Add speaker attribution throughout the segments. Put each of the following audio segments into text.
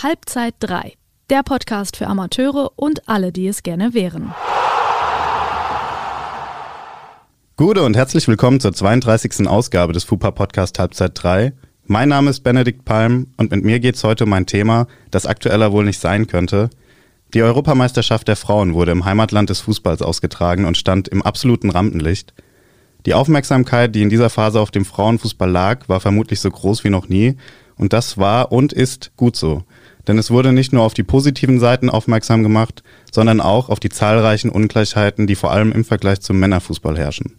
Speaker 1: Halbzeit 3, der Podcast für Amateure und alle, die es gerne wären.
Speaker 2: Gute und herzlich willkommen zur 32. Ausgabe des FUPA Podcast Halbzeit 3. Mein Name ist Benedikt Palm und mit mir geht es heute um ein Thema, das aktueller wohl nicht sein könnte. Die Europameisterschaft der Frauen wurde im Heimatland des Fußballs ausgetragen und stand im absoluten Rampenlicht. Die Aufmerksamkeit, die in dieser Phase auf dem Frauenfußball lag, war vermutlich so groß wie noch nie und das war und ist gut so. Denn es wurde nicht nur auf die positiven Seiten aufmerksam gemacht, sondern auch auf die zahlreichen Ungleichheiten, die vor allem im Vergleich zum Männerfußball herrschen.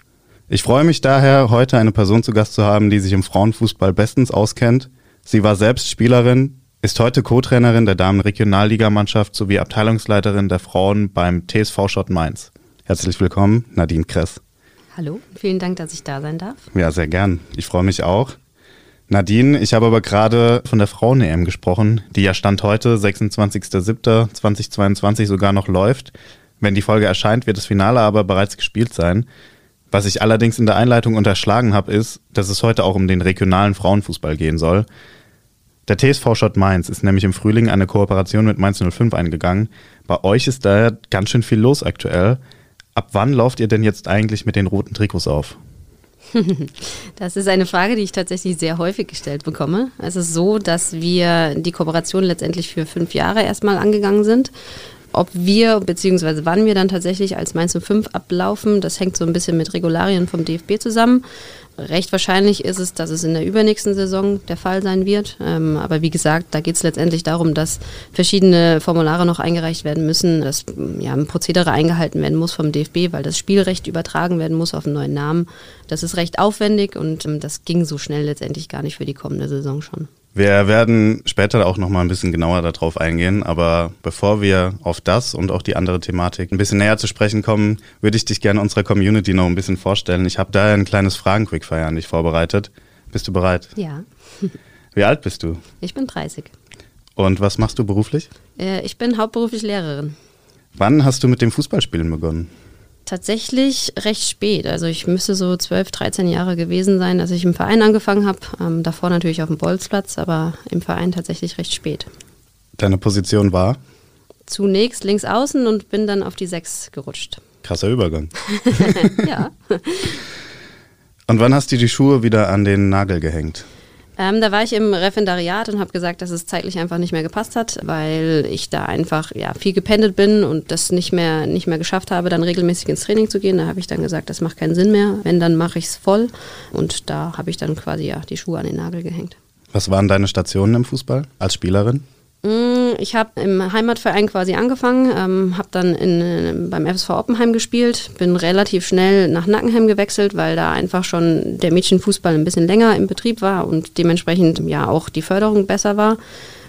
Speaker 2: Ich freue mich daher, heute eine Person zu Gast zu haben, die sich im Frauenfußball bestens auskennt. Sie war selbst Spielerin, ist heute Co-Trainerin der Damen-Regionalligamannschaft sowie Abteilungsleiterin der Frauen beim TSV Schott Mainz. Herzlich willkommen, Nadine Kress.
Speaker 3: Hallo, vielen Dank, dass ich da sein darf.
Speaker 2: Ja, sehr gern. Ich freue mich auch. Nadine, ich habe aber gerade von der Frauen-EM gesprochen, die ja Stand heute, 26.07.2022 sogar noch läuft. Wenn die Folge erscheint, wird das Finale aber bereits gespielt sein. Was ich allerdings in der Einleitung unterschlagen habe, ist, dass es heute auch um den regionalen Frauenfußball gehen soll. Der TSV Schott Mainz ist nämlich im Frühling eine Kooperation mit Mainz 05 eingegangen. Bei euch ist da ganz schön viel los aktuell. Ab wann lauft ihr denn jetzt eigentlich mit den roten Trikots auf?
Speaker 3: Das ist eine Frage, die ich tatsächlich sehr häufig gestellt bekomme. Es ist so, dass wir die Kooperation letztendlich für fünf Jahre erstmal angegangen sind. Ob wir bzw. wann wir dann tatsächlich als Mainz 05 ablaufen, das hängt so ein bisschen mit Regularien vom DFB zusammen. Recht wahrscheinlich ist es, dass es in der übernächsten Saison der Fall sein wird. Ähm, aber wie gesagt, da geht es letztendlich darum, dass verschiedene Formulare noch eingereicht werden müssen, dass ja, ein Prozedere eingehalten werden muss vom DFB, weil das Spielrecht übertragen werden muss auf einen neuen Namen. Das ist recht aufwendig und ähm, das ging so schnell letztendlich gar nicht für die kommende Saison schon.
Speaker 2: Wir werden später auch noch mal ein bisschen genauer darauf eingehen, aber bevor wir auf das und auch die andere Thematik ein bisschen näher zu sprechen kommen, würde ich dich gerne unserer Community noch ein bisschen vorstellen. Ich habe da ein kleines Fragen-Quickfire an dich vorbereitet. Bist du bereit?
Speaker 3: Ja.
Speaker 2: Wie alt bist du?
Speaker 3: Ich bin 30.
Speaker 2: Und was machst du beruflich?
Speaker 3: Äh, ich bin hauptberuflich Lehrerin.
Speaker 2: Wann hast du mit dem Fußballspielen begonnen?
Speaker 3: Tatsächlich recht spät. Also ich müsste so 12, 13 Jahre gewesen sein, als ich im Verein angefangen habe. Ähm, davor natürlich auf dem Bolzplatz, aber im Verein tatsächlich recht spät.
Speaker 2: Deine Position war?
Speaker 3: Zunächst links außen und bin dann auf die 6 gerutscht.
Speaker 2: Krasser Übergang.
Speaker 3: ja.
Speaker 2: Und wann hast du die Schuhe wieder an den Nagel gehängt?
Speaker 3: Ähm, da war ich im Referendariat und habe gesagt, dass es zeitlich einfach nicht mehr gepasst hat, weil ich da einfach ja, viel gependelt bin und das nicht mehr, nicht mehr geschafft habe, dann regelmäßig ins Training zu gehen. Da habe ich dann gesagt, das macht keinen Sinn mehr. Wenn, dann mache ich es voll. Und da habe ich dann quasi ja, die Schuhe an den Nagel gehängt.
Speaker 2: Was waren deine Stationen im Fußball als Spielerin?
Speaker 3: Mm, ich habe im Heimatverein quasi angefangen, ähm, habe dann in, beim FSV Oppenheim gespielt, bin relativ schnell nach Nackenheim gewechselt, weil da einfach schon der Mädchenfußball ein bisschen länger im Betrieb war und dementsprechend ja auch die Förderung besser war.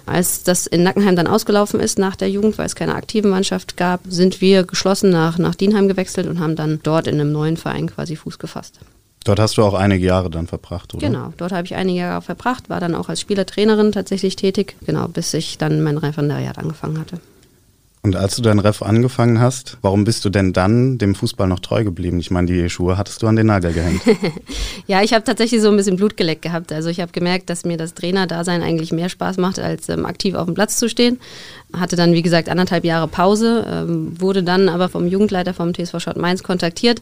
Speaker 3: Als das in Nackenheim dann ausgelaufen ist nach der Jugend, weil es keine aktive Mannschaft gab, sind wir geschlossen nach, nach Dienheim gewechselt und haben dann dort in einem neuen Verein quasi Fuß gefasst.
Speaker 2: Dort hast du auch einige Jahre dann verbracht, oder?
Speaker 3: Genau, dort habe ich einige Jahre verbracht, war dann auch als Spielertrainerin tatsächlich tätig, genau, bis ich dann mein Referendariat angefangen hatte.
Speaker 2: Und als du dein Ref angefangen hast, warum bist du denn dann dem Fußball noch treu geblieben? Ich meine, die Schuhe hattest du an den Nagel gehängt.
Speaker 3: ja, ich habe tatsächlich so ein bisschen Blut geleckt gehabt. Also ich habe gemerkt, dass mir das Trainerdasein eigentlich mehr Spaß macht, als ähm, aktiv auf dem Platz zu stehen. Hatte dann, wie gesagt, anderthalb Jahre Pause, ähm, wurde dann aber vom Jugendleiter vom TSV Schott Mainz kontaktiert.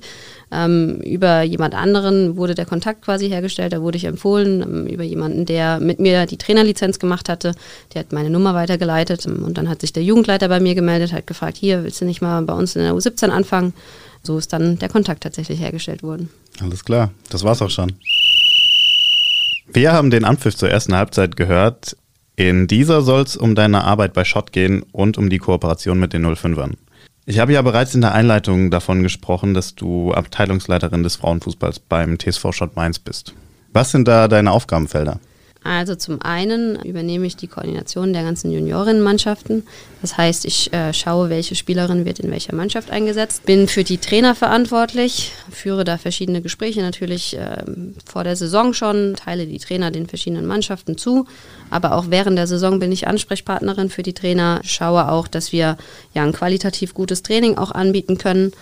Speaker 3: Ähm, über jemand anderen wurde der Kontakt quasi hergestellt, da wurde ich empfohlen, ähm, über jemanden, der mit mir die Trainerlizenz gemacht hatte. Der hat meine Nummer weitergeleitet ähm, und dann hat sich der Jugendleiter bei mir gemeldet, hat gefragt, hier, willst du nicht mal bei uns in der U17 anfangen? So ist dann der Kontakt tatsächlich hergestellt worden.
Speaker 2: Alles klar, das war's auch schon. Wir haben den Anpfiff zur ersten Halbzeit gehört. In dieser soll es um deine Arbeit bei Schott gehen und um die Kooperation mit den 05ern. Ich habe ja bereits in der Einleitung davon gesprochen, dass du Abteilungsleiterin des Frauenfußballs beim TSV Schott Mainz bist. Was sind da deine Aufgabenfelder?
Speaker 3: Also zum einen übernehme ich die Koordination der ganzen Juniorinnenmannschaften. Das heißt, ich äh, schaue, welche Spielerin wird in welcher Mannschaft eingesetzt. Bin für die Trainer verantwortlich, führe da verschiedene Gespräche natürlich äh, vor der Saison schon, teile die Trainer den verschiedenen Mannschaften zu. Aber auch während der Saison bin ich Ansprechpartnerin für die Trainer, schaue auch, dass wir ja ein qualitativ gutes Training auch anbieten können,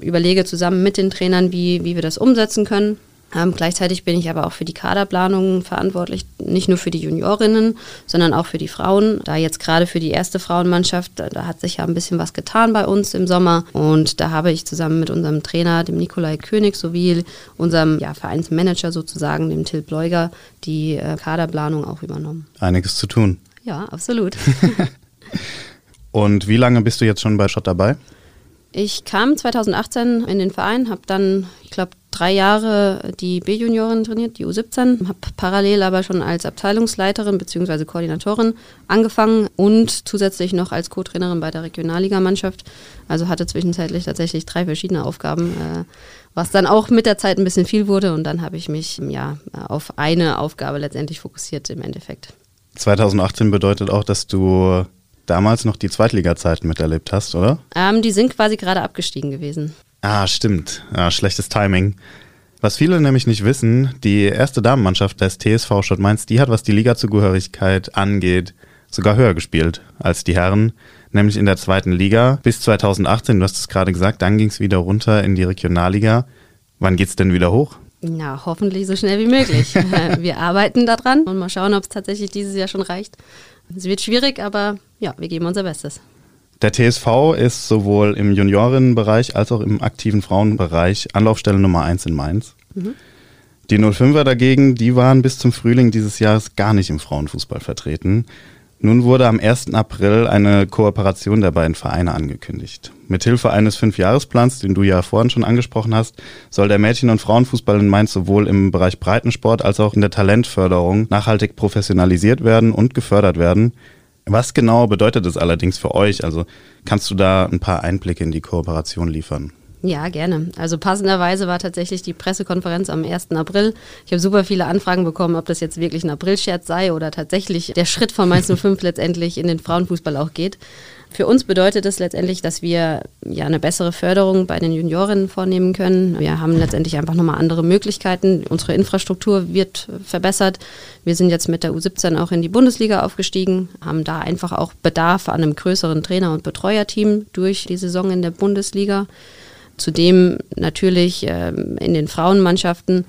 Speaker 3: überlege zusammen mit den Trainern, wie, wie wir das umsetzen können Ähm, gleichzeitig bin ich aber auch für die Kaderplanung verantwortlich, nicht nur für die Juniorinnen, sondern auch für die Frauen. Da jetzt gerade für die erste Frauenmannschaft, da, da, hat sich ja ein bisschen was getan bei uns im Sommer. Und da habe ich zusammen mit unserem Trainer, dem Nikolai König, sowie unserem ja, Vereinsmanager sozusagen, dem Till Bleuger, die äh, Kaderplanung auch übernommen.
Speaker 2: Einiges zu tun.
Speaker 3: Ja, absolut.
Speaker 2: Und wie lange bist du jetzt schon bei Schott dabei?
Speaker 3: Ich kam 2018 in den Verein, habe dann, ich glaube, drei Jahre die B-Juniorin trainiert, die U17, habe parallel aber schon als Abteilungsleiterin bzw. Koordinatorin angefangen und zusätzlich noch als Co-Trainerin bei der Regionalligamannschaft. Also hatte zwischenzeitlich tatsächlich drei verschiedene Aufgaben, äh, was dann auch mit der Zeit ein bisschen viel wurde und dann habe ich mich ja auf eine Aufgabe letztendlich fokussiert im Endeffekt.
Speaker 2: 2018 bedeutet auch, dass du damals noch die Zweitliga-Zeiten miterlebt hast, oder?
Speaker 3: Ähm, die sind quasi gerade abgestiegen gewesen.
Speaker 2: Ah, stimmt. Ja, schlechtes Timing. Was viele nämlich nicht wissen, die erste Damenmannschaft des TSV Schott Mainz, die hat, was die Ligazugehörigkeit angeht, sogar höher gespielt als die Herren, nämlich in der zweiten Liga bis 2018. Du hast es gerade gesagt, dann ging es wieder runter in die Regionalliga. Wann geht es denn wieder hoch?
Speaker 3: Na, hoffentlich so schnell wie möglich. wir arbeiten daran und mal schauen, ob es tatsächlich dieses Jahr schon reicht. Es wird schwierig, aber ja, wir geben unser Bestes.
Speaker 2: Der TSV ist sowohl im Juniorinnenbereich als auch im aktiven Frauenbereich Anlaufstelle Nummer 1 in Mainz. Mhm. Die 05er dagegen, die waren bis zum Frühling dieses Jahres gar nicht im Frauenfußball vertreten. Nun wurde am 1. April eine Kooperation der beiden Vereine angekündigt. Mithilfe eines Fünfjahresplans, den du ja vorhin schon angesprochen hast, soll der Mädchen- und Frauenfußball in Mainz sowohl im Bereich Breitensport als auch in der Talentförderung nachhaltig professionalisiert werden und gefördert werden. Was genau bedeutet es allerdings für euch? Also kannst du da ein paar Einblicke in die Kooperation liefern?
Speaker 3: Ja, gerne. Also passenderweise war tatsächlich die Pressekonferenz am 1. April. Ich habe super viele Anfragen bekommen, ob das jetzt wirklich ein Aprilscherz sei oder tatsächlich der Schritt von Mainz 05 letztendlich in den Frauenfußball auch geht. Für uns bedeutet es letztendlich, dass wir ja eine bessere Förderung bei den Juniorinnen vornehmen können. Wir haben letztendlich einfach nochmal andere Möglichkeiten. Unsere Infrastruktur wird verbessert. Wir sind jetzt mit der U17 auch in die Bundesliga aufgestiegen, haben da einfach auch Bedarf an einem größeren Trainer- und Betreuerteam durch die Saison in der Bundesliga. Zudem natürlich ähm, in den Frauenmannschaften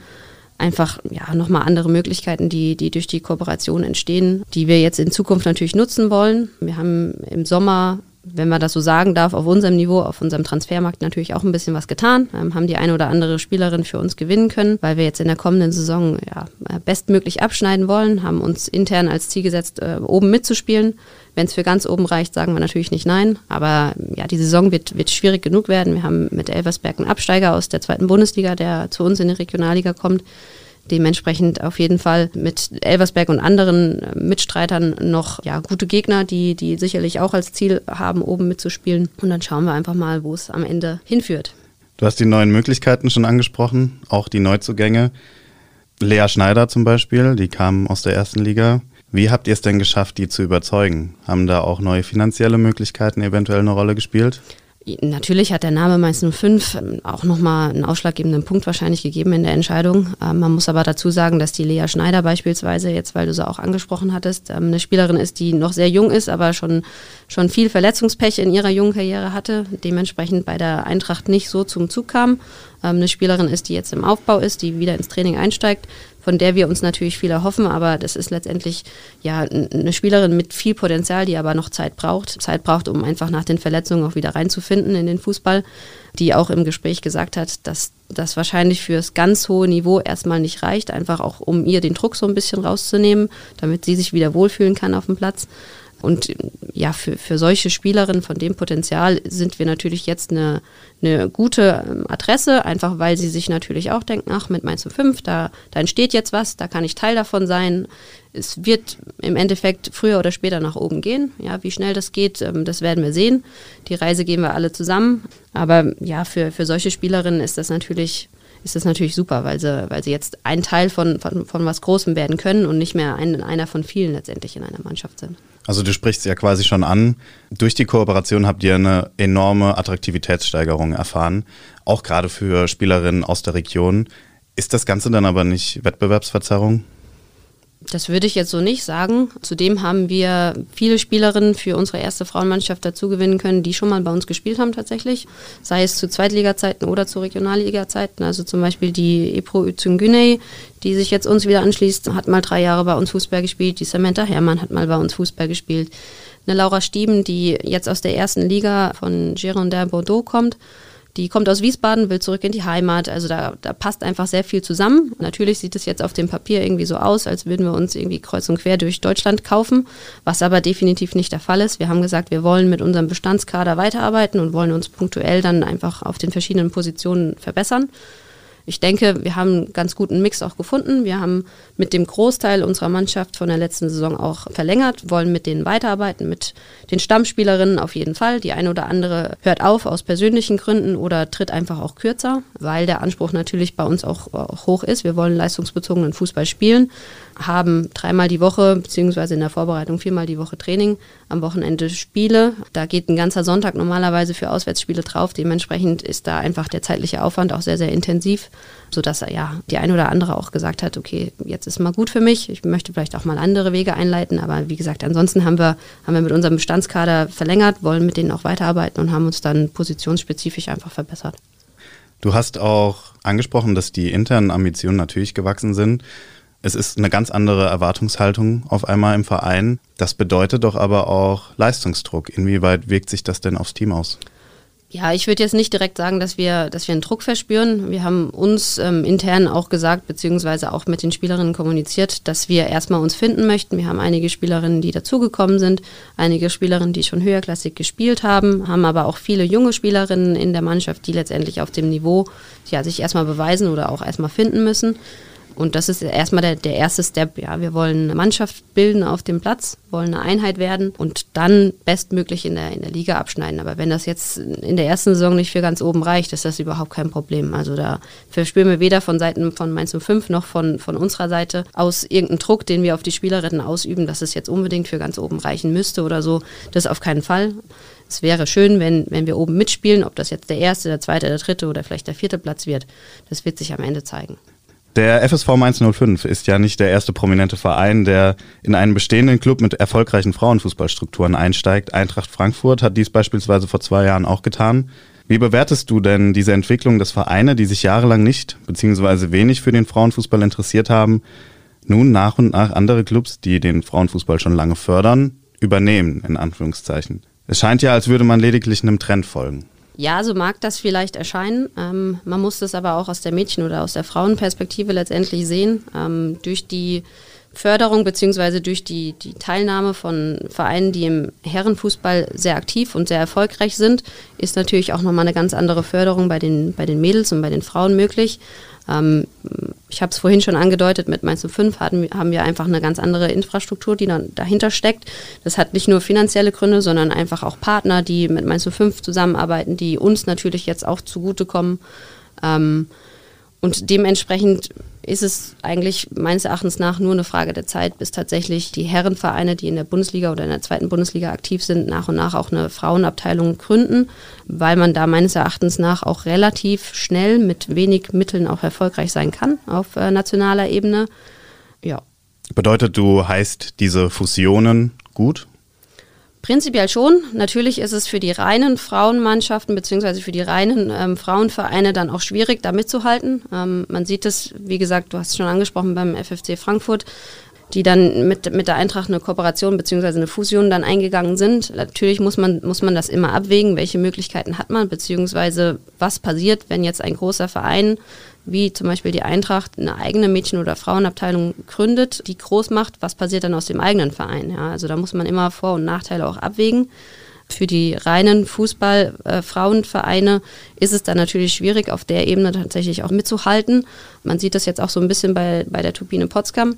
Speaker 3: einfach ja, nochmal andere Möglichkeiten, die, die durch die Kooperation entstehen, die wir jetzt in Zukunft natürlich nutzen wollen. Wir haben im Sommer wenn man das so sagen darf, auf unserem Niveau, auf unserem Transfermarkt natürlich auch ein bisschen was getan, ähm, haben die eine oder andere Spielerin für uns gewinnen können, weil wir jetzt in der kommenden Saison ja, bestmöglich abschneiden wollen, haben uns intern als Ziel gesetzt, äh, oben mitzuspielen. Wenn es für ganz oben reicht, sagen wir natürlich nicht nein. Aber ja, die Saison wird, wird schwierig genug werden. Wir haben mit Elversberg einen Absteiger aus der zweiten Bundesliga, der zu uns in die Regionalliga kommt dementsprechend auf jeden Fall mit Elversberg und anderen äh, Mitstreitern noch ja, gute Gegner, die, die sicherlich auch als Ziel haben, oben mitzuspielen. Und dann schauen wir einfach mal, wo es am Ende hinführt.
Speaker 2: Du hast die neuen Möglichkeiten schon angesprochen, auch die Neuzugänge. Lea Schneider zum Beispiel, die kam aus der ersten Liga. Wie habt ihr es denn geschafft, die zu überzeugen? Haben da auch neue finanzielle Möglichkeiten eventuell eine Rolle gespielt?
Speaker 3: Natürlich hat der Name Mainz 05 ähm, auch nochmal einen ausschlaggebenden Punkt wahrscheinlich gegeben in der Entscheidung. Ähm, man muss aber dazu sagen, dass die Lea Schneider beispielsweise, jetzt weil du sie auch angesprochen hattest, ähm, eine Spielerin ist, die noch sehr jung ist, aber schon, schon viel Verletzungspech in ihrer jungen Karriere hatte, dementsprechend bei der Eintracht nicht so zum Zug kam. Eine Spielerin ist, die jetzt im Aufbau ist, die wieder ins Training einsteigt, von der wir uns natürlich viel erhoffen, aber das ist letztendlich ja eine Spielerin mit viel Potenzial, die aber noch Zeit braucht. Zeit braucht, um einfach nach den Verletzungen auch wieder reinzufinden in den Fußball, die auch im Gespräch gesagt hat, dass das wahrscheinlich fürs ganz hohe Niveau erstmal nicht reicht, einfach auch um ihr den Druck so ein bisschen rauszunehmen, damit sie sich wieder wohlfühlen kann auf dem Platz. Und ja, für, für solche Spielerinnen von dem Potenzial sind wir natürlich jetzt eine, eine gute ähm, Adresse, einfach weil sie sich natürlich auch denken, ach, mit Mainz 05, da, da entsteht jetzt was, da kann ich Teil davon sein. Es wird im Endeffekt früher oder später nach oben gehen. Ja, wie schnell das geht, ähm, das werden wir sehen. Die Reise gehen wir alle zusammen. Aber ja, für, für solche Spielerinnen ist das natürlich ist das natürlich super, weil sie, weil sie jetzt ein Teil von, von, von was Großem werden können und nicht mehr ein, einer von vielen letztendlich in einer Mannschaft sind.
Speaker 2: Also du sprichst ja quasi schon an. Durch die Kooperation habt ihr eine enorme Attraktivitätssteigerung erfahren, auch gerade für Spielerinnen aus der Region. Ist das Ganze dann aber nicht Wettbewerbsverzerrung?
Speaker 3: Das würde ich jetzt so nicht sagen. Zudem haben wir viele Spielerinnen für unsere erste Frauenmannschaft dazu gewinnen können, die schon mal bei uns gespielt haben tatsächlich. Sei es zu Zweitliga-Zeiten oder zu Regionalliga-Zeiten. Also zum Beispiel die Epro Üzüngüney, die sich jetzt uns wieder anschließt, hat mal drei Jahre bei uns Fußball gespielt. Die Samantha Herrmann hat mal bei uns Fußball gespielt. Eine Laura Stieben, die jetzt aus der ersten Liga von Girondin Bordeaux kommt die kommt aus Wiesbaden, will zurück in die Heimat. Also da, da passt einfach sehr viel zusammen. Natürlich sieht es jetzt auf dem Papier irgendwie so aus, als würden wir uns irgendwie kreuz und quer durch Deutschland kaufen, was aber definitiv nicht der Fall ist. Wir haben gesagt, wir wollen mit unserem Bestandskader weiterarbeiten und wollen uns punktuell dann einfach auf den verschiedenen Positionen verbessern ich denke, wir haben einen ganz guten Mix auch gefunden. Wir haben mit dem Großteil unserer Mannschaft von der letzten Saison auch verlängert, wollen mit denen weiterarbeiten, mit den Stammspielerinnen auf jeden Fall. Die eine oder andere hört auf aus persönlichen Gründen oder tritt einfach auch kürzer, weil der Anspruch natürlich bei uns auch, auch hoch ist. Wir wollen leistungsbezogenen Fußball spielen haben dreimal die Woche, beziehungsweise in der Vorbereitung viermal die Woche Training, am Wochenende Spiele. Da geht ein ganzer Sonntag normalerweise für Auswärtsspiele drauf. Dementsprechend ist da einfach der zeitliche Aufwand auch sehr, sehr intensiv, sodass ja die ein oder andere auch gesagt hat, okay, jetzt ist mal gut für mich. Ich möchte vielleicht auch mal andere Wege einleiten. Aber wie gesagt, ansonsten haben wir, haben wir mit unserem Bestandskader verlängert, wollen mit denen auch weiterarbeiten und haben uns dann positionsspezifisch einfach verbessert.
Speaker 2: Du hast auch angesprochen, dass die internen Ambitionen natürlich gewachsen sind. Es ist eine ganz andere Erwartungshaltung auf einmal im Verein. Das bedeutet doch aber auch Leistungsdruck. Inwieweit wirkt sich das denn aufs Team aus?
Speaker 3: Ja, ich würde jetzt nicht direkt sagen, dass wir, dass wir einen Druck verspüren. Wir haben uns ähm, intern auch gesagt, beziehungsweise auch mit den Spielerinnen kommuniziert, dass wir erstmal uns finden möchten. Wir haben einige Spielerinnen, die dazugekommen sind, einige Spielerinnen, die schon höherklassig gespielt haben, haben aber auch viele junge Spielerinnen in der Mannschaft, die letztendlich auf dem Niveau ja, sich erstmal beweisen oder auch erstmal finden müssen. Und das ist erstmal der, der erste Step. Ja, wir wollen eine Mannschaft bilden auf dem Platz, wollen eine Einheit werden und dann bestmöglich in der, in der Liga abschneiden. Aber wenn das jetzt in der ersten Saison nicht für ganz oben reicht, ist das überhaupt kein Problem. Also da verspüren wir weder von Seiten von Mainz 05 noch von, von unserer Seite aus irgendeinen Druck, den wir auf die Spielerinnen ausüben, dass es jetzt unbedingt für ganz oben reichen müsste oder so. Das auf keinen Fall. Es wäre schön, wenn, wenn wir oben mitspielen, ob das jetzt der erste, der zweite, der dritte oder vielleicht der vierte Platz wird. Das wird sich am Ende zeigen.
Speaker 2: Der FSV Mainz 05 ist ja nicht der erste prominente Verein, der in einen bestehenden Club mit erfolgreichen Frauenfußballstrukturen einsteigt. Eintracht Frankfurt hat dies beispielsweise vor zwei Jahren auch getan. Wie bewertest du denn diese Entwicklung, dass Vereine, die sich jahrelang nicht bzw. wenig für den Frauenfußball interessiert haben, nun nach und nach andere Clubs, die den Frauenfußball schon lange fördern, übernehmen, in Anführungszeichen? Es scheint ja, als würde man lediglich einem Trend folgen.
Speaker 3: Ja, so mag das vielleicht erscheinen. Ähm, man muss das aber auch aus der Mädchen- oder aus der Frauenperspektive letztendlich sehen. Ähm, durch die Förderung beziehungsweise durch die, die Teilnahme von Vereinen, die im Herrenfußball sehr aktiv und sehr erfolgreich sind, ist natürlich auch nochmal eine ganz andere Förderung bei den, bei den Mädels und bei den Frauen möglich. Ähm, ich habe es vorhin schon angedeutet, mit Mainz 05 hatten, haben wir einfach eine ganz andere Infrastruktur, die dann dahinter steckt. Das hat nicht nur finanzielle Gründe, sondern einfach auch Partner, die mit Mainz 05 zusammenarbeiten, die uns natürlich jetzt auch zugutekommen. Ähm, und dementsprechend ist es eigentlich meines Erachtens nach nur eine Frage der Zeit, bis tatsächlich die Herrenvereine, die in der Bundesliga oder in der zweiten Bundesliga aktiv sind, nach und nach auch eine Frauenabteilung gründen, weil man da meines Erachtens nach auch relativ schnell mit wenig Mitteln auch erfolgreich sein kann auf äh, nationaler Ebene.
Speaker 2: Ja. Bedeutet, du heißt diese Fusionen gut?
Speaker 3: Prinzipiell schon. Natürlich ist es für die reinen Frauenmannschaften bzw. für die reinen ähm, Frauenvereine dann auch schwierig, da mitzuhalten. Ähm, man sieht es, wie gesagt, du hast es schon angesprochen beim FFC Frankfurt, die dann mit, mit der Eintracht eine Kooperation bzw. eine Fusion dann eingegangen sind. Natürlich muss man, muss man das immer abwägen, welche Möglichkeiten hat man, beziehungsweise was passiert, wenn jetzt ein großer Verein wie zum Beispiel die Eintracht eine eigene Mädchen- oder Frauenabteilung gründet, die groß macht, was passiert dann aus dem eigenen Verein? Ja, also da muss man immer Vor- und Nachteile auch abwägen. Für die reinen Fußball-Frauenvereine äh, ist es dann natürlich schwierig, auf der Ebene tatsächlich auch mitzuhalten. Man sieht das jetzt auch so ein bisschen bei, bei der Turbine Potsdam,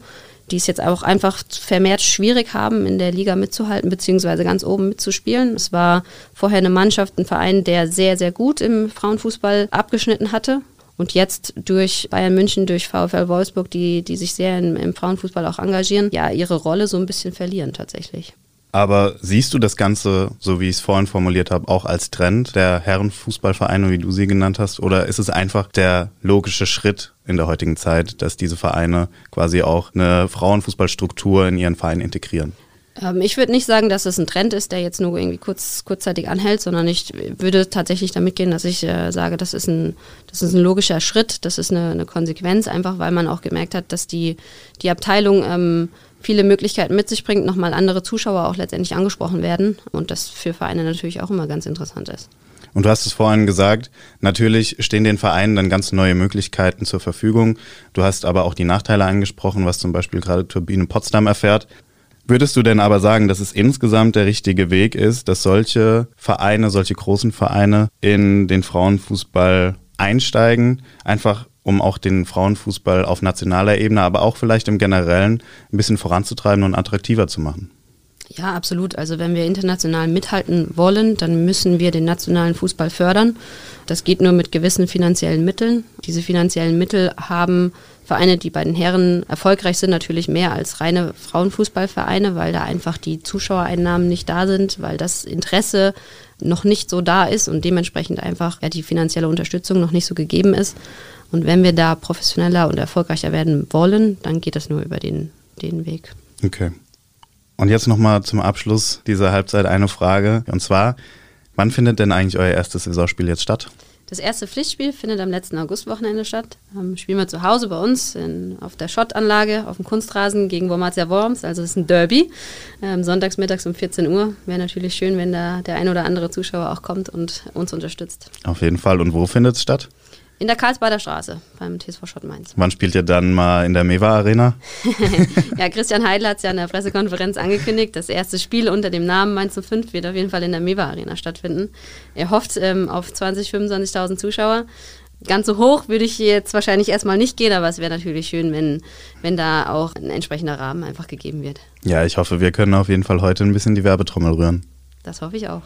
Speaker 3: die es jetzt auch einfach vermehrt schwierig haben, in der Liga mitzuhalten, beziehungsweise ganz oben mitzuspielen. Es war vorher eine Mannschaft, ein Verein, der sehr, sehr gut im Frauenfußball abgeschnitten hatte und jetzt durch Bayern München, durch VfL Wolfsburg, die, die sich sehr im, im Frauenfußball auch engagieren, ja, ihre Rolle so ein bisschen verlieren tatsächlich.
Speaker 2: Aber siehst du das Ganze, so wie ich es vorhin formuliert habe, auch als Trend der Herrenfußballvereine, wie du sie genannt hast? Oder ist es einfach der logische Schritt in der heutigen Zeit, dass diese Vereine quasi auch eine Frauenfußballstruktur in ihren Verein integrieren?
Speaker 3: Ähm, ich würde nicht sagen, dass es ein Trend ist, der jetzt nur irgendwie kurz, kurzzeitig anhält, sondern ich würde tatsächlich damit gehen, dass ich äh, sage, das ist, ein, das ist ein logischer Schritt, das ist eine, eine Konsequenz, einfach weil man auch gemerkt hat, dass die, die Abteilung ähm, viele Möglichkeiten mit sich bringt, nochmal andere Zuschauer auch letztendlich angesprochen werden und das für Vereine natürlich auch immer ganz interessant ist.
Speaker 2: Und du hast es vorhin gesagt, natürlich stehen den Vereinen dann ganz neue Möglichkeiten zur Verfügung. Du hast aber auch die Nachteile angesprochen, was zum Beispiel gerade Turbine Potsdam erfährt. Würdest du denn aber sagen, dass es insgesamt der richtige Weg ist, dass solche Vereine, solche großen Vereine in den Frauenfußball einsteigen, einfach um auch den Frauenfußball auf nationaler Ebene, aber auch vielleicht im Generellen ein bisschen voranzutreiben und attraktiver zu machen.
Speaker 3: Ja, absolut. Also wenn wir international mithalten wollen, dann müssen wir den nationalen Fußball fördern. Das geht nur mit gewissen finanziellen Mitteln. Diese finanziellen Mittel haben Vereine, die bei den Herren erfolgreich sind, natürlich mehr als reine Frauenfußballvereine, weil da einfach die Zuschauereinnahmen nicht da sind, weil das Interesse noch nicht so da ist und dementsprechend einfach ja, die finanzielle Unterstützung noch nicht so gegeben ist. Und wenn wir da professioneller und erfolgreicher werden wollen, dann geht das nur über den, den Weg.
Speaker 2: Okay. Und jetzt nochmal zum Abschluss dieser Halbzeit eine Frage. Und zwar, wann findet denn eigentlich euer erstes Saisonspiel jetzt statt?
Speaker 3: Das erste Pflichtspiel findet am letzten Augustwochenende statt. Ähm, spielen wir zu Hause bei uns in, auf der Schottanlage auf dem Kunstrasen gegen Wormatia Worms. Also es ist ein Derby. Ähm, sonntags um 14 Uhr. Wäre natürlich schön, wenn da der ein oder andere Zuschauer auch kommt und uns unterstützt.
Speaker 2: Auf jeden Fall. Und wo findet es statt?
Speaker 3: In der Karlsbader Straße beim TSV Schott Mainz.
Speaker 2: Wann spielt ihr dann mal in der Mewa Arena?
Speaker 3: ja, Christian Heidel hat es ja in der Pressekonferenz angekündigt. Das erste Spiel unter dem Namen Mainz 05 wird auf jeden Fall in der Mewa Arena stattfinden. Er hofft ähm, auf 20.000, 25.000 Zuschauer. Ganz so hoch würde ich jetzt wahrscheinlich erstmal nicht gehen, aber es wäre natürlich schön, wenn, wenn da auch ein entsprechender Rahmen einfach gegeben wird.
Speaker 2: Ja, ich hoffe, wir können auf jeden Fall heute ein bisschen die Werbetrommel rühren.
Speaker 3: Das hoffe ich auch.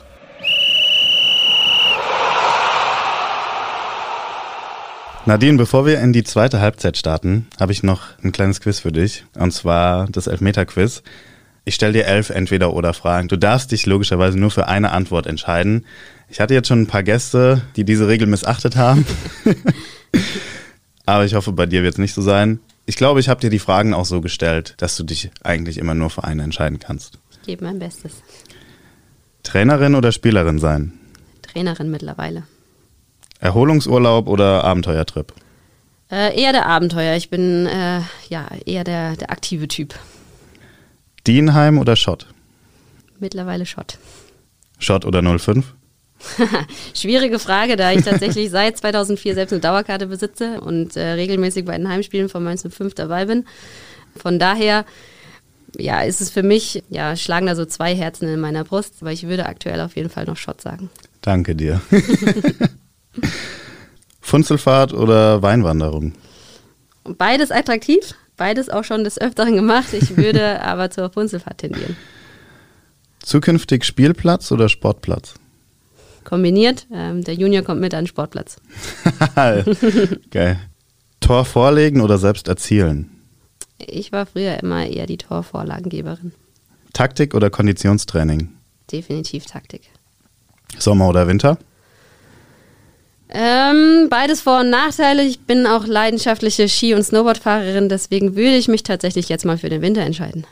Speaker 2: Nadine, bevor wir in die zweite Halbzeit starten, habe ich noch ein kleines Quiz für dich. Und zwar das Elfmeter-Quiz. Ich stelle dir elf Entweder-Oder-Fragen. Du darfst dich logischerweise nur für eine Antwort entscheiden. Ich hatte jetzt schon ein paar Gäste, die diese Regel missachtet haben. Aber ich hoffe, bei dir wird es nicht so sein. Ich glaube, ich habe dir die Fragen auch so gestellt, dass du dich eigentlich immer nur für eine entscheiden kannst.
Speaker 3: Ich gebe mein Bestes.
Speaker 2: Trainerin oder Spielerin sein?
Speaker 3: Trainerin mittlerweile.
Speaker 2: Erholungsurlaub oder Abenteuertrip?
Speaker 3: Äh, eher der Abenteuer. Ich bin äh, ja eher der, der aktive Typ.
Speaker 2: Dienheim oder Schott?
Speaker 3: Mittlerweile Schott.
Speaker 2: Schott oder 05?
Speaker 3: Schwierige Frage, da ich tatsächlich seit 2004 selbst eine Dauerkarte besitze und äh, regelmäßig bei den Heimspielen von Mainz 05 dabei bin. Von daher ja, ist es für mich, ja, schlagen da so zwei Herzen in meiner Brust, aber ich würde aktuell auf jeden Fall noch Schott sagen.
Speaker 2: Danke dir. Funzelfahrt oder Weinwanderung?
Speaker 3: Beides attraktiv, beides auch schon des Öfteren gemacht. Ich würde aber zur Funzelfahrt tendieren.
Speaker 2: Zukünftig Spielplatz oder Sportplatz?
Speaker 3: Kombiniert. Ähm, der Junior kommt mit an den Sportplatz.
Speaker 2: Geil. Tor vorlegen oder selbst erzielen?
Speaker 3: Ich war früher immer eher die Torvorlagengeberin.
Speaker 2: Taktik oder Konditionstraining?
Speaker 3: Definitiv Taktik.
Speaker 2: Sommer oder Winter?
Speaker 3: Ähm, beides Vor- und Nachteile. Ich bin auch leidenschaftliche Ski- und Snowboardfahrerin, deswegen würde ich mich tatsächlich jetzt mal für den Winter entscheiden.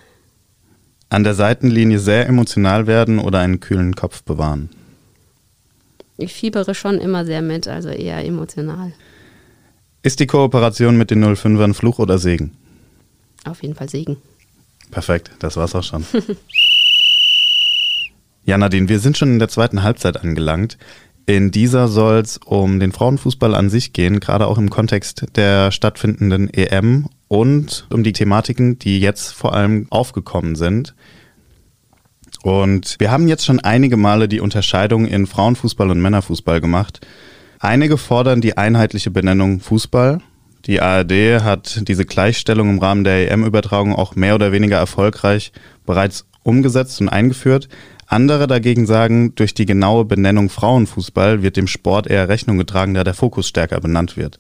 Speaker 2: An der Seitenlinie sehr emotional werden oder einen kühlen Kopf bewahren?
Speaker 3: Ich fiebere schon immer sehr mit, also eher emotional.
Speaker 2: Ist die Kooperation mit den 05ern Fluch oder Segen?
Speaker 3: Auf jeden Fall Segen.
Speaker 2: Perfekt, das war's auch schon. ja, Nadine, wir sind schon in der zweiten Halbzeit angelangt. In dieser soll es um den Frauenfußball an sich gehen, gerade auch im Kontext der stattfindenden EM und um die Thematiken, die jetzt vor allem aufgekommen sind. Und wir haben jetzt schon einige Male die Unterscheidung in Frauenfußball und Männerfußball gemacht. Einige fordern die einheitliche Benennung Fußball. Die ARD hat diese Gleichstellung im Rahmen der EM-Übertragung auch mehr oder weniger erfolgreich bereits umgesetzt und eingeführt. Andere dagegen sagen, durch die genaue Benennung Frauenfußball wird dem Sport eher Rechnung getragen, da der Fokus stärker benannt wird.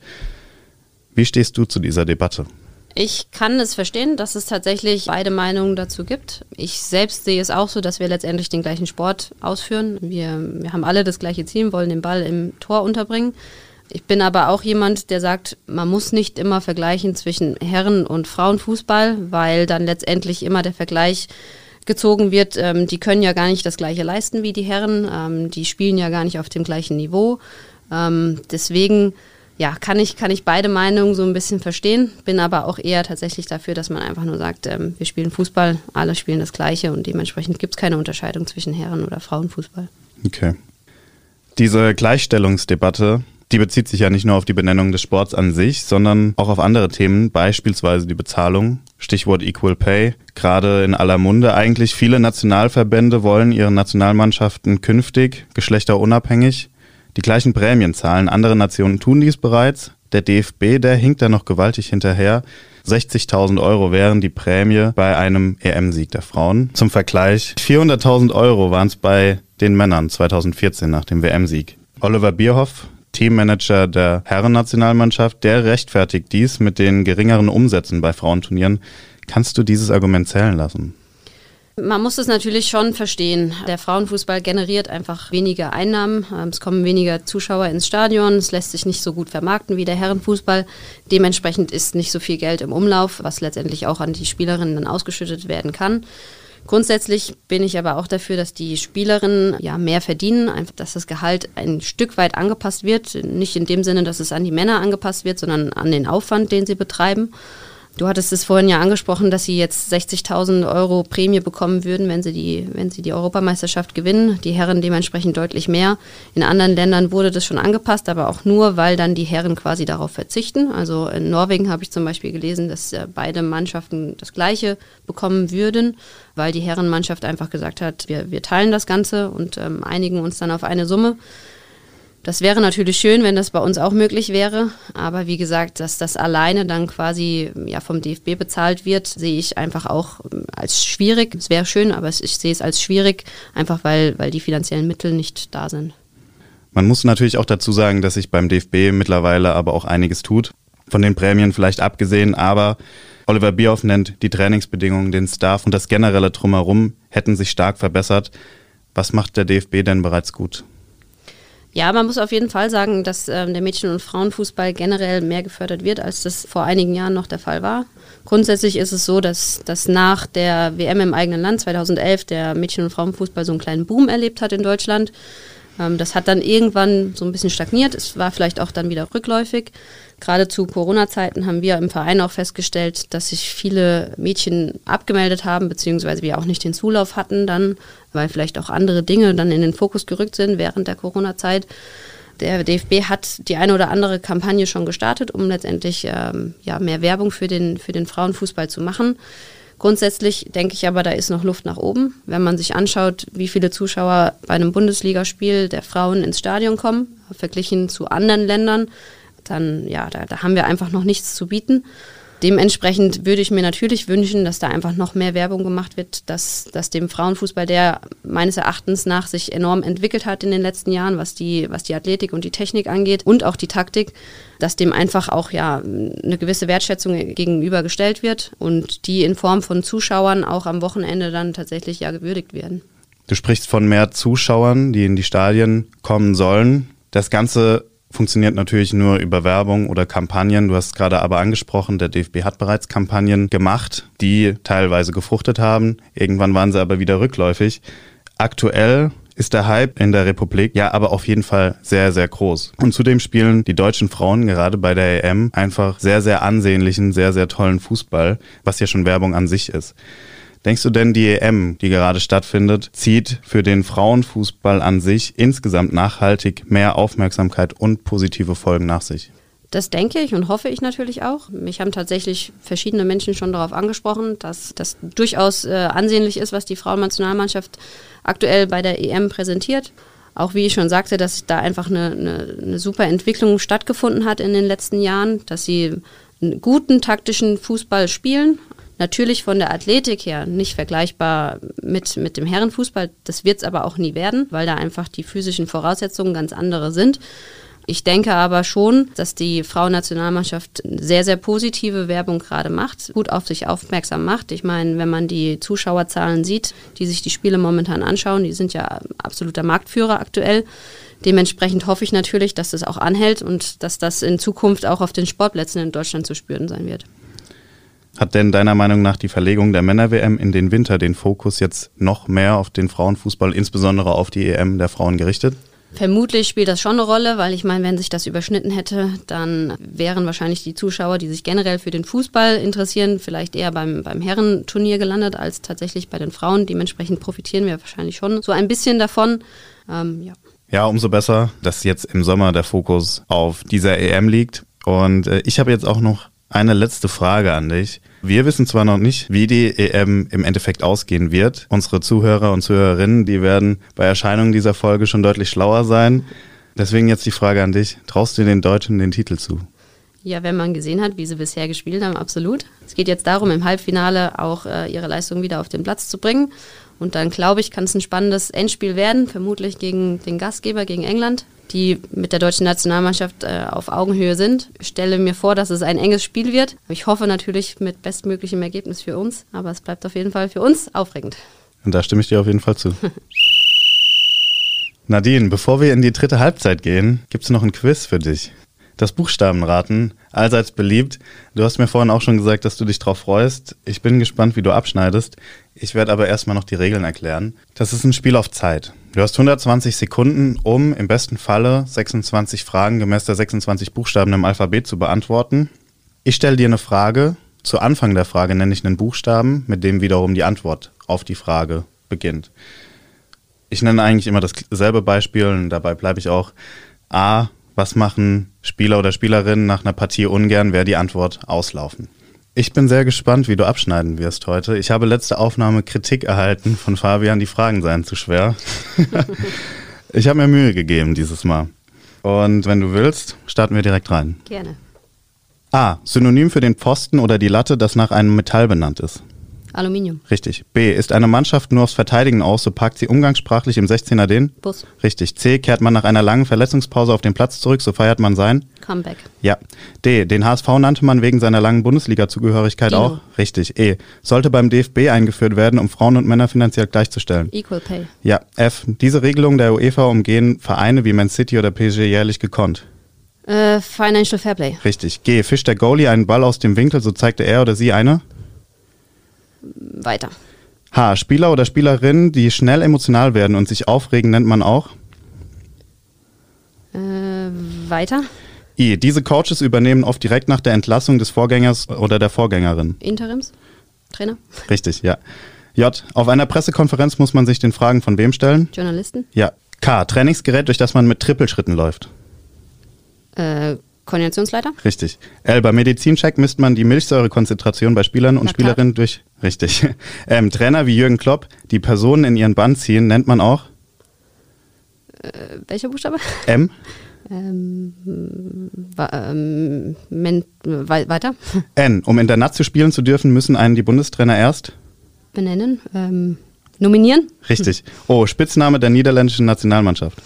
Speaker 2: Wie stehst du zu dieser Debatte?
Speaker 3: Ich kann es verstehen, dass es tatsächlich beide Meinungen dazu gibt. Ich selbst sehe es auch so, dass wir letztendlich den gleichen Sport ausführen. Wir, wir haben alle das gleiche Ziel, wollen den Ball im Tor unterbringen. Ich bin aber auch jemand, der sagt, man muss nicht immer vergleichen zwischen Herren- und Frauenfußball, weil dann letztendlich immer der Vergleich gezogen wird, ähm, die können ja gar nicht das gleiche leisten wie die Herren, ähm, die spielen ja gar nicht auf dem gleichen Niveau. Ähm, deswegen ja, kann ich, kann ich beide Meinungen so ein bisschen verstehen, bin aber auch eher tatsächlich dafür, dass man einfach nur sagt, ähm, wir spielen Fußball, alle spielen das Gleiche und dementsprechend gibt es keine Unterscheidung zwischen Herren- oder Frauenfußball.
Speaker 2: Okay. Diese Gleichstellungsdebatte die bezieht sich ja nicht nur auf die Benennung des Sports an sich, sondern auch auf andere Themen, beispielsweise die Bezahlung. Stichwort Equal Pay. Gerade in aller Munde eigentlich. Viele Nationalverbände wollen ihren Nationalmannschaften künftig, geschlechterunabhängig, die gleichen Prämien zahlen. Andere Nationen tun dies bereits. Der DFB, der hinkt da noch gewaltig hinterher. 60.000 Euro wären die Prämie bei einem EM-Sieg der Frauen. Zum Vergleich, 400.000 Euro waren es bei den Männern 2014 nach dem WM-Sieg. Oliver Bierhoff, Teammanager der Herrennationalmannschaft, der rechtfertigt dies mit den geringeren Umsätzen bei Frauenturnieren. Kannst du dieses Argument zählen lassen?
Speaker 3: Man muss es natürlich schon verstehen. Der Frauenfußball generiert einfach weniger Einnahmen. Ähm, es kommen weniger Zuschauer ins Stadion. Es lässt sich nicht so gut vermarkten wie der Herrenfußball. Dementsprechend ist nicht so viel Geld im Umlauf, was letztendlich auch an die Spielerinnen dann ausgeschüttet werden kann. Grundsätzlich bin ich aber auch dafür, dass die Spielerinnen ja mehr verdienen, einfach, dass das Gehalt ein Stück weit angepasst wird. Nicht in dem Sinne, dass es an die Männer angepasst wird, sondern an den Aufwand, den sie betreiben. Du hattest es vorhin ja angesprochen, dass sie jetzt 60.000 Euro Prämie bekommen würden, wenn sie, die, wenn sie die Europameisterschaft gewinnen. Die Herren dementsprechend deutlich mehr. In anderen Ländern wurde das schon angepasst, aber auch nur, weil dann die Herren quasi darauf verzichten. Also in Norwegen habe ich zum Beispiel gelesen, dass äh, beide Mannschaften das Gleiche bekommen würden, weil die Herrenmannschaft einfach gesagt hat, wir, wir teilen das Ganze und ähm, einigen uns dann auf eine Summe. Das wäre natürlich schön, wenn das bei uns auch möglich wäre. Aber wie gesagt, dass das alleine dann quasi ja, vom DFB bezahlt wird, sehe ich einfach auch ähm, als schwierig. Es wäre schön, aber ich sehe es als schwierig, einfach weil, weil die finanziellen Mittel nicht da sind.
Speaker 2: Man muss natürlich auch dazu sagen, dass sich beim DFB mittlerweile aber auch einiges tut. Von den Prämien vielleicht abgesehen, aber Oliver Bierhoff nennt die Trainingsbedingungen, den Staff und das generelle Drumherum hätten sich stark verbessert. Was macht der DFB denn bereits gut?
Speaker 3: Ja, man muss auf jeden Fall sagen, dass ähm, der Mädchen- und Frauenfußball generell mehr gefördert wird, als das vor einigen Jahren noch der Fall war. Grundsätzlich ist es so, dass, dass nach der WM im eigenen Land 2011 der Mädchen- und Frauenfußball so einen kleinen Boom erlebt hat in Deutschland. Ähm, das hat dann irgendwann so ein bisschen stagniert. Es war vielleicht auch dann wieder rückläufig. Gerade zu Corona-Zeiten haben wir im Verein auch festgestellt, dass sich viele Mädchen abgemeldet haben, beziehungsweise wir auch nicht den Zulauf hatten dann, weil vielleicht auch andere Dinge dann in den Fokus gerückt sind während der Corona-Zeit. Der DFB hat die eine oder andere Kampagne schon gestartet, um letztendlich ähm, ja, mehr Werbung für den, für den Frauenfußball zu machen. Grundsätzlich denke ich aber, da ist noch Luft nach oben. Wenn man sich anschaut, wie viele Zuschauer bei einem Bundesligaspiel der Frauen ins Stadion kommen, verglichen zu anderen Ländern, dann ja, da, da haben wir einfach noch nichts zu bieten. Dementsprechend würde ich mir natürlich wünschen, dass da einfach noch mehr Werbung gemacht wird, dass, dass dem Frauenfußball, der meines Erachtens nach sich enorm entwickelt hat in den letzten Jahren, was die, was die Athletik und die Technik angeht und auch die Taktik, dass dem einfach auch ja eine gewisse Wertschätzung gegenübergestellt wird und die in Form von Zuschauern auch am Wochenende dann tatsächlich ja gewürdigt werden.
Speaker 2: Du sprichst von mehr Zuschauern, die in die Stadien kommen sollen. Das Ganze funktioniert natürlich nur über Werbung oder Kampagnen. Du hast gerade aber angesprochen, der DFB hat bereits Kampagnen gemacht, die teilweise gefruchtet haben. Irgendwann waren sie aber wieder rückläufig. Aktuell ist der Hype in der Republik ja aber auf jeden Fall sehr, sehr groß. Und zudem spielen die deutschen Frauen gerade bei der EM einfach sehr, sehr ansehnlichen, sehr, sehr tollen Fußball, was ja schon Werbung an sich ist. Denkst du denn, die EM, die gerade stattfindet, zieht für den Frauenfußball an sich insgesamt nachhaltig mehr Aufmerksamkeit und positive Folgen nach sich?
Speaker 3: Das denke ich und hoffe ich natürlich auch. Mich haben tatsächlich verschiedene Menschen schon darauf angesprochen, dass das durchaus äh, ansehnlich ist, was die Frauennationalmannschaft aktuell bei der EM präsentiert. Auch wie ich schon sagte, dass da einfach eine, eine, eine super Entwicklung stattgefunden hat in den letzten Jahren, dass sie einen guten taktischen Fußball spielen, Natürlich von der Athletik her nicht vergleichbar mit, mit dem Herrenfußball. Das wird es aber auch nie werden, weil da einfach die physischen Voraussetzungen ganz andere sind. Ich denke aber schon, dass die Frauennationalmannschaft sehr, sehr positive Werbung gerade macht, gut auf sich aufmerksam macht. Ich meine, wenn man die Zuschauerzahlen sieht, die sich die Spiele momentan anschauen, die sind ja absoluter Marktführer aktuell. Dementsprechend hoffe ich natürlich, dass das auch anhält und dass das in Zukunft auch auf den Sportplätzen in Deutschland zu spüren sein wird.
Speaker 2: Hat denn deiner Meinung nach die Verlegung der Männer-WM in den Winter den Fokus jetzt noch mehr auf den Frauenfußball, insbesondere auf die EM der Frauen gerichtet?
Speaker 3: Vermutlich spielt das schon eine Rolle, weil ich meine, wenn sich das überschnitten hätte, dann wären wahrscheinlich die Zuschauer, die sich generell für den Fußball interessieren, vielleicht eher beim, beim Herrenturnier gelandet als tatsächlich bei den Frauen. Dementsprechend profitieren wir wahrscheinlich schon so ein bisschen davon. Ähm, ja.
Speaker 2: ja, umso besser, dass jetzt im Sommer der Fokus auf dieser EM liegt. Und äh, ich habe jetzt auch noch eine letzte Frage an dich. Wir wissen zwar noch nicht, wie die EM im Endeffekt ausgehen wird. Unsere Zuhörer und Zuhörerinnen, die werden bei Erscheinung dieser Folge schon deutlich schlauer sein. Deswegen jetzt die Frage an dich. Traust du den Deutschen den Titel zu?
Speaker 3: Ja, wenn man gesehen hat, wie sie bisher gespielt haben, absolut. Es geht jetzt darum, im Halbfinale auch äh, ihre Leistung wieder auf den Platz zu bringen. Und dann glaube ich, kann es ein spannendes Endspiel werden, vermutlich gegen den Gastgeber, gegen England die mit der deutschen Nationalmannschaft äh, auf Augenhöhe sind. Ich stelle mir vor, dass es ein enges Spiel wird. Ich hoffe natürlich mit bestmöglichem Ergebnis für uns, aber es bleibt auf jeden Fall für uns aufregend.
Speaker 2: Und da stimme ich dir auf jeden Fall zu. Nadine, bevor wir in die dritte Halbzeit gehen, gibt es noch ein Quiz für dich. Das Buchstabenraten, allseits beliebt. Du hast mir vorhin auch schon gesagt, dass du dich drauf freust. Ich bin gespannt, wie du abschneidest. Ich werde aber erstmal noch die Regeln erklären. Das ist ein Spiel auf Zeit. Du hast 120 Sekunden, um im besten Falle 26 Fragen gemäß der 26 Buchstaben im Alphabet zu beantworten. Ich stelle dir eine Frage. Zu Anfang der Frage nenne ich einen Buchstaben, mit dem wiederum die Antwort auf die Frage beginnt. Ich nenne eigentlich immer dasselbe Beispiel und dabei bleibe ich auch. A, was machen Spieler oder Spielerinnen nach einer Partie ungern, wäre die Antwort auslaufen. Ich bin sehr gespannt, wie du abschneiden wirst heute. Ich habe letzte Aufnahme Kritik erhalten von Fabian, die Fragen seien zu schwer. ich habe mir Mühe gegeben dieses Mal. Und wenn du willst, starten wir direkt rein.
Speaker 3: Gerne.
Speaker 2: A. Synonym für den Pfosten oder die Latte, das nach einem Metall benannt ist.
Speaker 3: Aluminium.
Speaker 2: Richtig. B. Ist eine Mannschaft nur aufs Verteidigen aus, so parkt sie umgangssprachlich im 16er den?
Speaker 3: Bus.
Speaker 2: Richtig. C. Kehrt man nach einer langen Verletzungspause auf den Platz zurück, so feiert man sein?
Speaker 3: Comeback.
Speaker 2: Ja. D. Den HSV nannte man wegen seiner langen Bundesliga-Zugehörigkeit auch? Richtig. E. Sollte beim DFB eingeführt werden, um Frauen und Männer finanziell gleichzustellen?
Speaker 3: Equal Pay.
Speaker 2: Ja. F. Diese Regelung der UEFA umgehen Vereine wie Man City oder PSG jährlich gekonnt?
Speaker 3: Äh, Financial Fairplay.
Speaker 2: Richtig. G. Fischt der Goalie einen Ball aus dem Winkel, so zeigte er oder sie eine?
Speaker 3: Weiter.
Speaker 2: H. Spieler oder Spielerin, die schnell emotional werden und sich aufregen, nennt man auch?
Speaker 3: Äh, weiter.
Speaker 2: I. Diese Coaches übernehmen oft direkt nach der Entlassung des Vorgängers oder der Vorgängerin.
Speaker 3: Interims. Trainer.
Speaker 2: Richtig, ja. J. Auf einer Pressekonferenz muss man sich den Fragen von wem stellen?
Speaker 3: Journalisten.
Speaker 2: Ja. K. Trainingsgerät, durch das man mit Trippelschritten läuft.
Speaker 3: Äh, Koordinationsleiter.
Speaker 2: Richtig. L. Beim Medizincheck misst man die Milchsäurekonzentration bei Spielern und. Spielerinnen durch. Richtig. Ähm, Trainer wie Jürgen Klopp, die Personen in ihren Bann ziehen, nennt man auch
Speaker 3: Äh, welcher Buchstabe?
Speaker 2: M.
Speaker 3: Ähm, ähm, wei weiter.
Speaker 2: N. Um in der Nazi spielen zu dürfen, müssen einen die Bundestrainer erst.
Speaker 3: Benennen. Ähm, nominieren.
Speaker 2: Richtig. O. Spitzname der niederländischen Nationalmannschaft.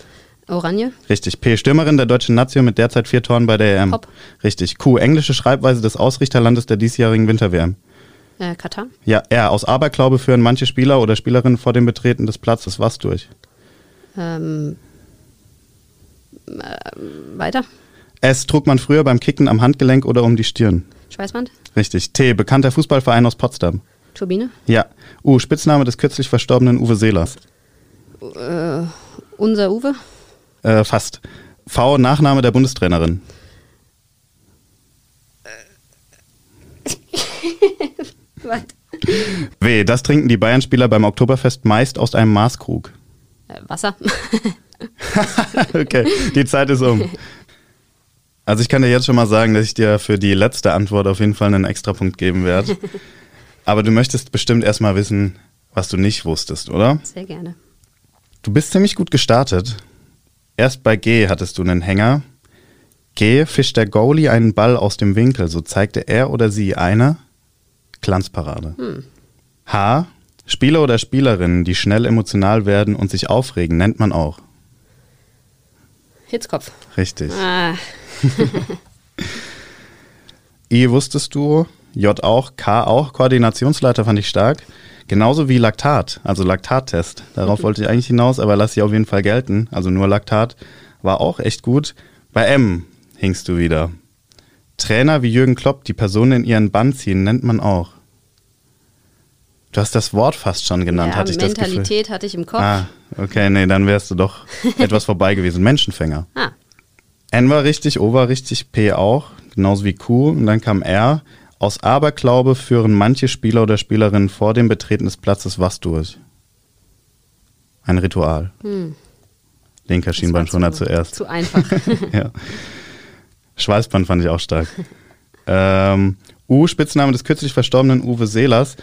Speaker 3: Oranje.
Speaker 2: Richtig. P. Stürmerin der deutschen Nation mit derzeit vier Toren bei der EM.
Speaker 3: Hopp.
Speaker 2: Richtig. Q. Englische Schreibweise des Ausrichterlandes der diesjährigen Winter-WM.
Speaker 3: Äh, Katar.
Speaker 2: Ja, R. Aus Aberglaube führen manche Spieler oder Spielerinnen vor dem Betreten des Platzes was durch.
Speaker 3: Ähm, äh, weiter.
Speaker 2: S. Trug man früher beim Kicken am Handgelenk oder um die Stirn.
Speaker 3: Schweißband.
Speaker 2: Richtig. T. Bekannter Fußballverein aus Potsdam.
Speaker 3: Turbine.
Speaker 2: Ja. U. Spitzname des kürzlich verstorbenen Uwe Seelers.
Speaker 3: Äh, unser Uwe.
Speaker 2: Äh, fast. V. Nachname der Bundestrainerin. W. Das trinken die Bayern-Spieler beim Oktoberfest meist aus einem Maßkrug.
Speaker 3: Äh, Wasser.
Speaker 2: okay, die Zeit ist um. Also ich kann dir jetzt schon mal sagen, dass ich dir für die letzte Antwort auf jeden Fall einen Extrapunkt geben werde. Aber du möchtest bestimmt erstmal wissen, was du nicht wusstest, oder?
Speaker 3: Sehr gerne.
Speaker 2: Du bist ziemlich gut gestartet. Erst bei G hattest du einen Hänger. G fischt der Goalie einen Ball aus dem Winkel, so zeigte er oder sie eine Glanzparade. H. Spieler oder Spielerinnen, die schnell emotional werden und sich aufregen, nennt man auch.
Speaker 3: Hitzkopf.
Speaker 2: Richtig.
Speaker 3: Ah,
Speaker 2: I wusstest du, J auch, K auch, Koordinationsleiter fand ich stark. Genauso wie Laktat, also Laktattest. Darauf wollte ich eigentlich hinaus, aber lass sie auf jeden Fall gelten. Also nur Laktat war auch echt gut. Bei M hingst du wieder. Trainer wie Jürgen Klopp, die Personen in ihren Bann ziehen, nennt man auch. Du hast das Wort fast schon genannt,
Speaker 3: ja,
Speaker 2: hatte ich das Gefühl.
Speaker 3: Mentalität hatte ich im Kopf.
Speaker 2: Ah, okay, nee, dann wärst du doch etwas vorbei gewesen. Menschenfänger.
Speaker 3: Ah,
Speaker 2: N war richtig, O war richtig, P auch, genauso wie Q. Und dann kam R. Aus Aberglaube führen manche Spieler oder Spielerinnen vor dem Betreten des Platzes was durch? Ein Ritual.
Speaker 3: Hm.
Speaker 2: Linker Schienbeinschoner
Speaker 3: zu,
Speaker 2: zuerst.
Speaker 3: Zu einfach.
Speaker 2: ja. Schweißband fand ich auch stark. ähm, U, Spitzname des kürzlich verstorbenen Uwe Seelers.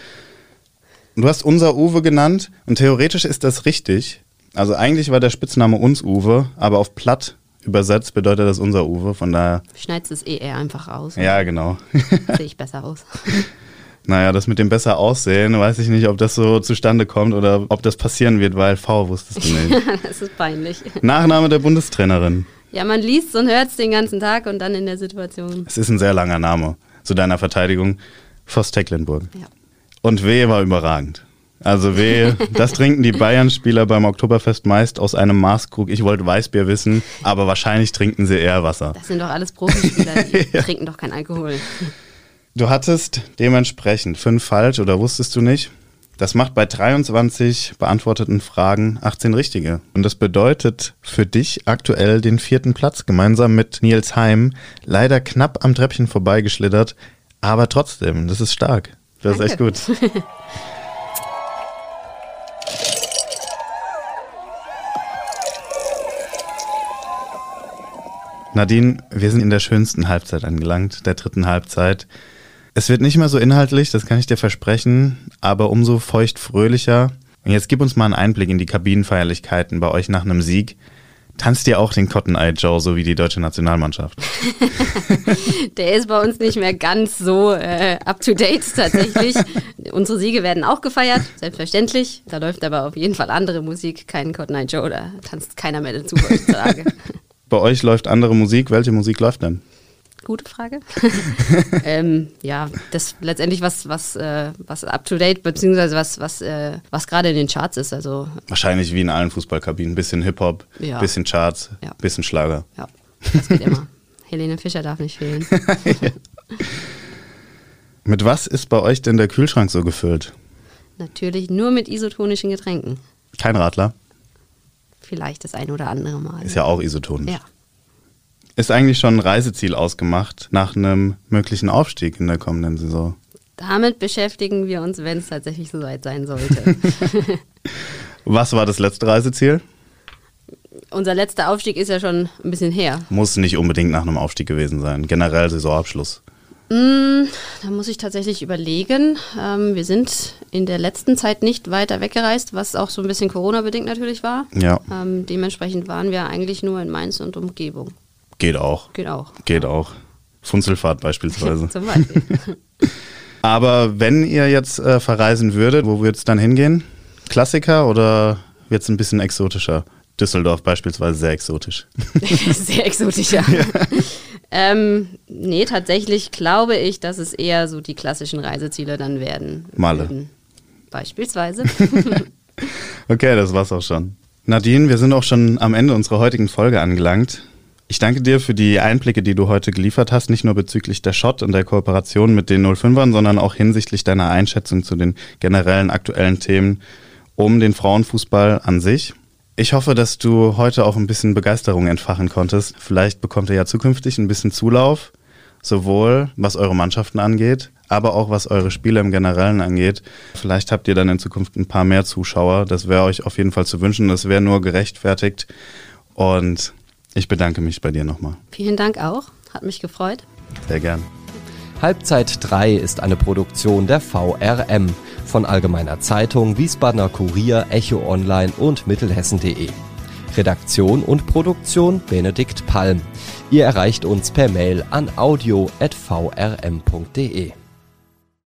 Speaker 2: Du hast unser Uwe genannt und theoretisch ist das richtig. Also eigentlich war der Spitzname uns Uwe, aber auf platt übersetzt bedeutet das unser Uwe, von daher,
Speaker 3: Schneidest das ER einfach aus.
Speaker 2: ja genau.
Speaker 3: Sehe ich besser aus.
Speaker 2: naja, das mit dem besser aussehen, weiß ich nicht, ob das so zustande kommt oder ob das passieren wird, weil V wusstest du nicht.
Speaker 3: das ist peinlich.
Speaker 2: Nachname der Bundestrainerin.
Speaker 3: Ja, man liest und hört es den ganzen Tag und dann in der Situation.
Speaker 2: Es ist ein sehr langer Name. Zu deiner Verteidigung, Voss Tecklenburg.
Speaker 3: Ja.
Speaker 2: Und W war überragend. Also W, das trinken die Bayern-Spieler beim Oktoberfest meist aus einem Maßkrug. Ich wollte Weißbier wissen, aber wahrscheinlich trinken sie eher Wasser.
Speaker 3: Das sind doch alles Profispieler, die trinken doch kein Alkohol.
Speaker 2: Du hattest dementsprechend fünf falsch oder wusstest du nicht? Das macht bei 23 beantworteten Fragen 18 richtige. Und das bedeutet für dich aktuell den vierten Platz gemeinsam mit Nils Heim. Leider knapp am Treppchen vorbeigeschlittert, aber trotzdem, das ist stark. Das ist echt
Speaker 3: Danke.
Speaker 2: gut. Nadine, wir sind in der schönsten Halbzeit angelangt, der dritten Halbzeit. Es wird nicht mehr so inhaltlich, das kann ich dir versprechen, aber umso feucht-fröhlicher. Und jetzt gib uns mal einen Einblick in die Kabinenfeierlichkeiten bei euch nach einem Sieg. Tanzt ihr auch den Cotton Eye Joe, so wie die deutsche Nationalmannschaft?
Speaker 3: Der ist bei uns nicht mehr ganz so äh, up to date tatsächlich. Unsere Siege werden auch gefeiert, selbstverständlich. Da läuft aber auf jeden Fall andere Musik, kein Cotton Eye Joe, da tanzt keiner mehr dazu heutzutage.
Speaker 2: Bei euch läuft andere Musik. Welche Musik läuft denn?
Speaker 3: Gute Frage. ähm, ja, das letztendlich was, was, äh, was up to date, beziehungsweise was, was, äh, was gerade in den Charts ist. Also
Speaker 2: Wahrscheinlich wie in allen Fußballkabinen. Bisschen Hip-Hop,
Speaker 3: Ja.
Speaker 2: bisschen Charts,
Speaker 3: Ja.
Speaker 2: bisschen Schlager.
Speaker 3: ja, das geht immer. Helene Fischer darf nicht fehlen.
Speaker 2: Mit was ist bei euch denn der Kühlschrank so gefüllt?
Speaker 3: Natürlich nur mit isotonischen Getränken.
Speaker 2: Kein Radler?
Speaker 3: Vielleicht das ein oder andere Mal.
Speaker 2: Ist ja auch isotonisch.
Speaker 3: ja.
Speaker 2: Ist eigentlich schon ein Reiseziel ausgemacht nach einem möglichen Aufstieg in der kommenden Saison?
Speaker 3: Damit beschäftigen wir uns, wenn es tatsächlich so weit sein sollte.
Speaker 2: Was war das letzte Reiseziel?
Speaker 3: Unser letzter Aufstieg ist ja schon ein bisschen her.
Speaker 2: Muss nicht unbedingt nach einem Aufstieg gewesen sein. Generell Saisonabschluss.
Speaker 3: Mm, Da muss ich tatsächlich überlegen. Ähm, wir sind in der letzten Zeit nicht weiter weggereist, was auch so ein bisschen Corona-bedingt natürlich war.
Speaker 2: Ja,
Speaker 3: Ähm, dementsprechend waren wir eigentlich nur in Mainz und Umgebung.
Speaker 2: geht auch.
Speaker 3: Geht auch.
Speaker 2: Geht auch. Funzelfahrt beispielsweise.
Speaker 3: Zum Beispiel.
Speaker 2: Aber wenn ihr jetzt äh, verreisen würdet, wo würdet es dann hingehen? Klassiker oder wird es ein bisschen exotischer? Düsseldorf beispielsweise sehr exotisch.
Speaker 3: Sehr exotisch, ja. Ähm, nee, tatsächlich glaube ich, dass es eher so die klassischen Reiseziele dann werden.
Speaker 2: Malle.
Speaker 3: Würden. Beispielsweise.
Speaker 2: Okay, das war's auch schon. Nadine, wir sind auch schon am Ende unserer heutigen Folge angelangt. Ich danke dir für die Einblicke, die du heute geliefert hast, nicht nur bezüglich der Shot und der Kooperation mit den 05ern, sondern auch hinsichtlich deiner Einschätzung zu den generellen aktuellen Themen um den Frauenfußball an sich. Ich hoffe, dass du heute auch ein bisschen Begeisterung entfachen konntest. Vielleicht bekommt ihr ja zukünftig ein bisschen Zulauf, sowohl was eure Mannschaften angeht, aber auch was eure Spiele im Generellen angeht. Vielleicht habt ihr dann in Zukunft ein paar mehr Zuschauer. Das wäre euch auf jeden Fall zu wünschen. Das wäre nur gerechtfertigt. Und ich bedanke mich bei dir nochmal.
Speaker 3: Vielen Dank auch. Hat mich gefreut.
Speaker 2: Sehr gern.
Speaker 4: Halbzeit 3 ist eine Produktion der VRM von Allgemeiner Zeitung, Wiesbadener Kurier, Echo Online und Mittelhessen.de. Redaktion und Produktion Benedikt Palm. Ihr erreicht uns per Mail an audio.vrm.de.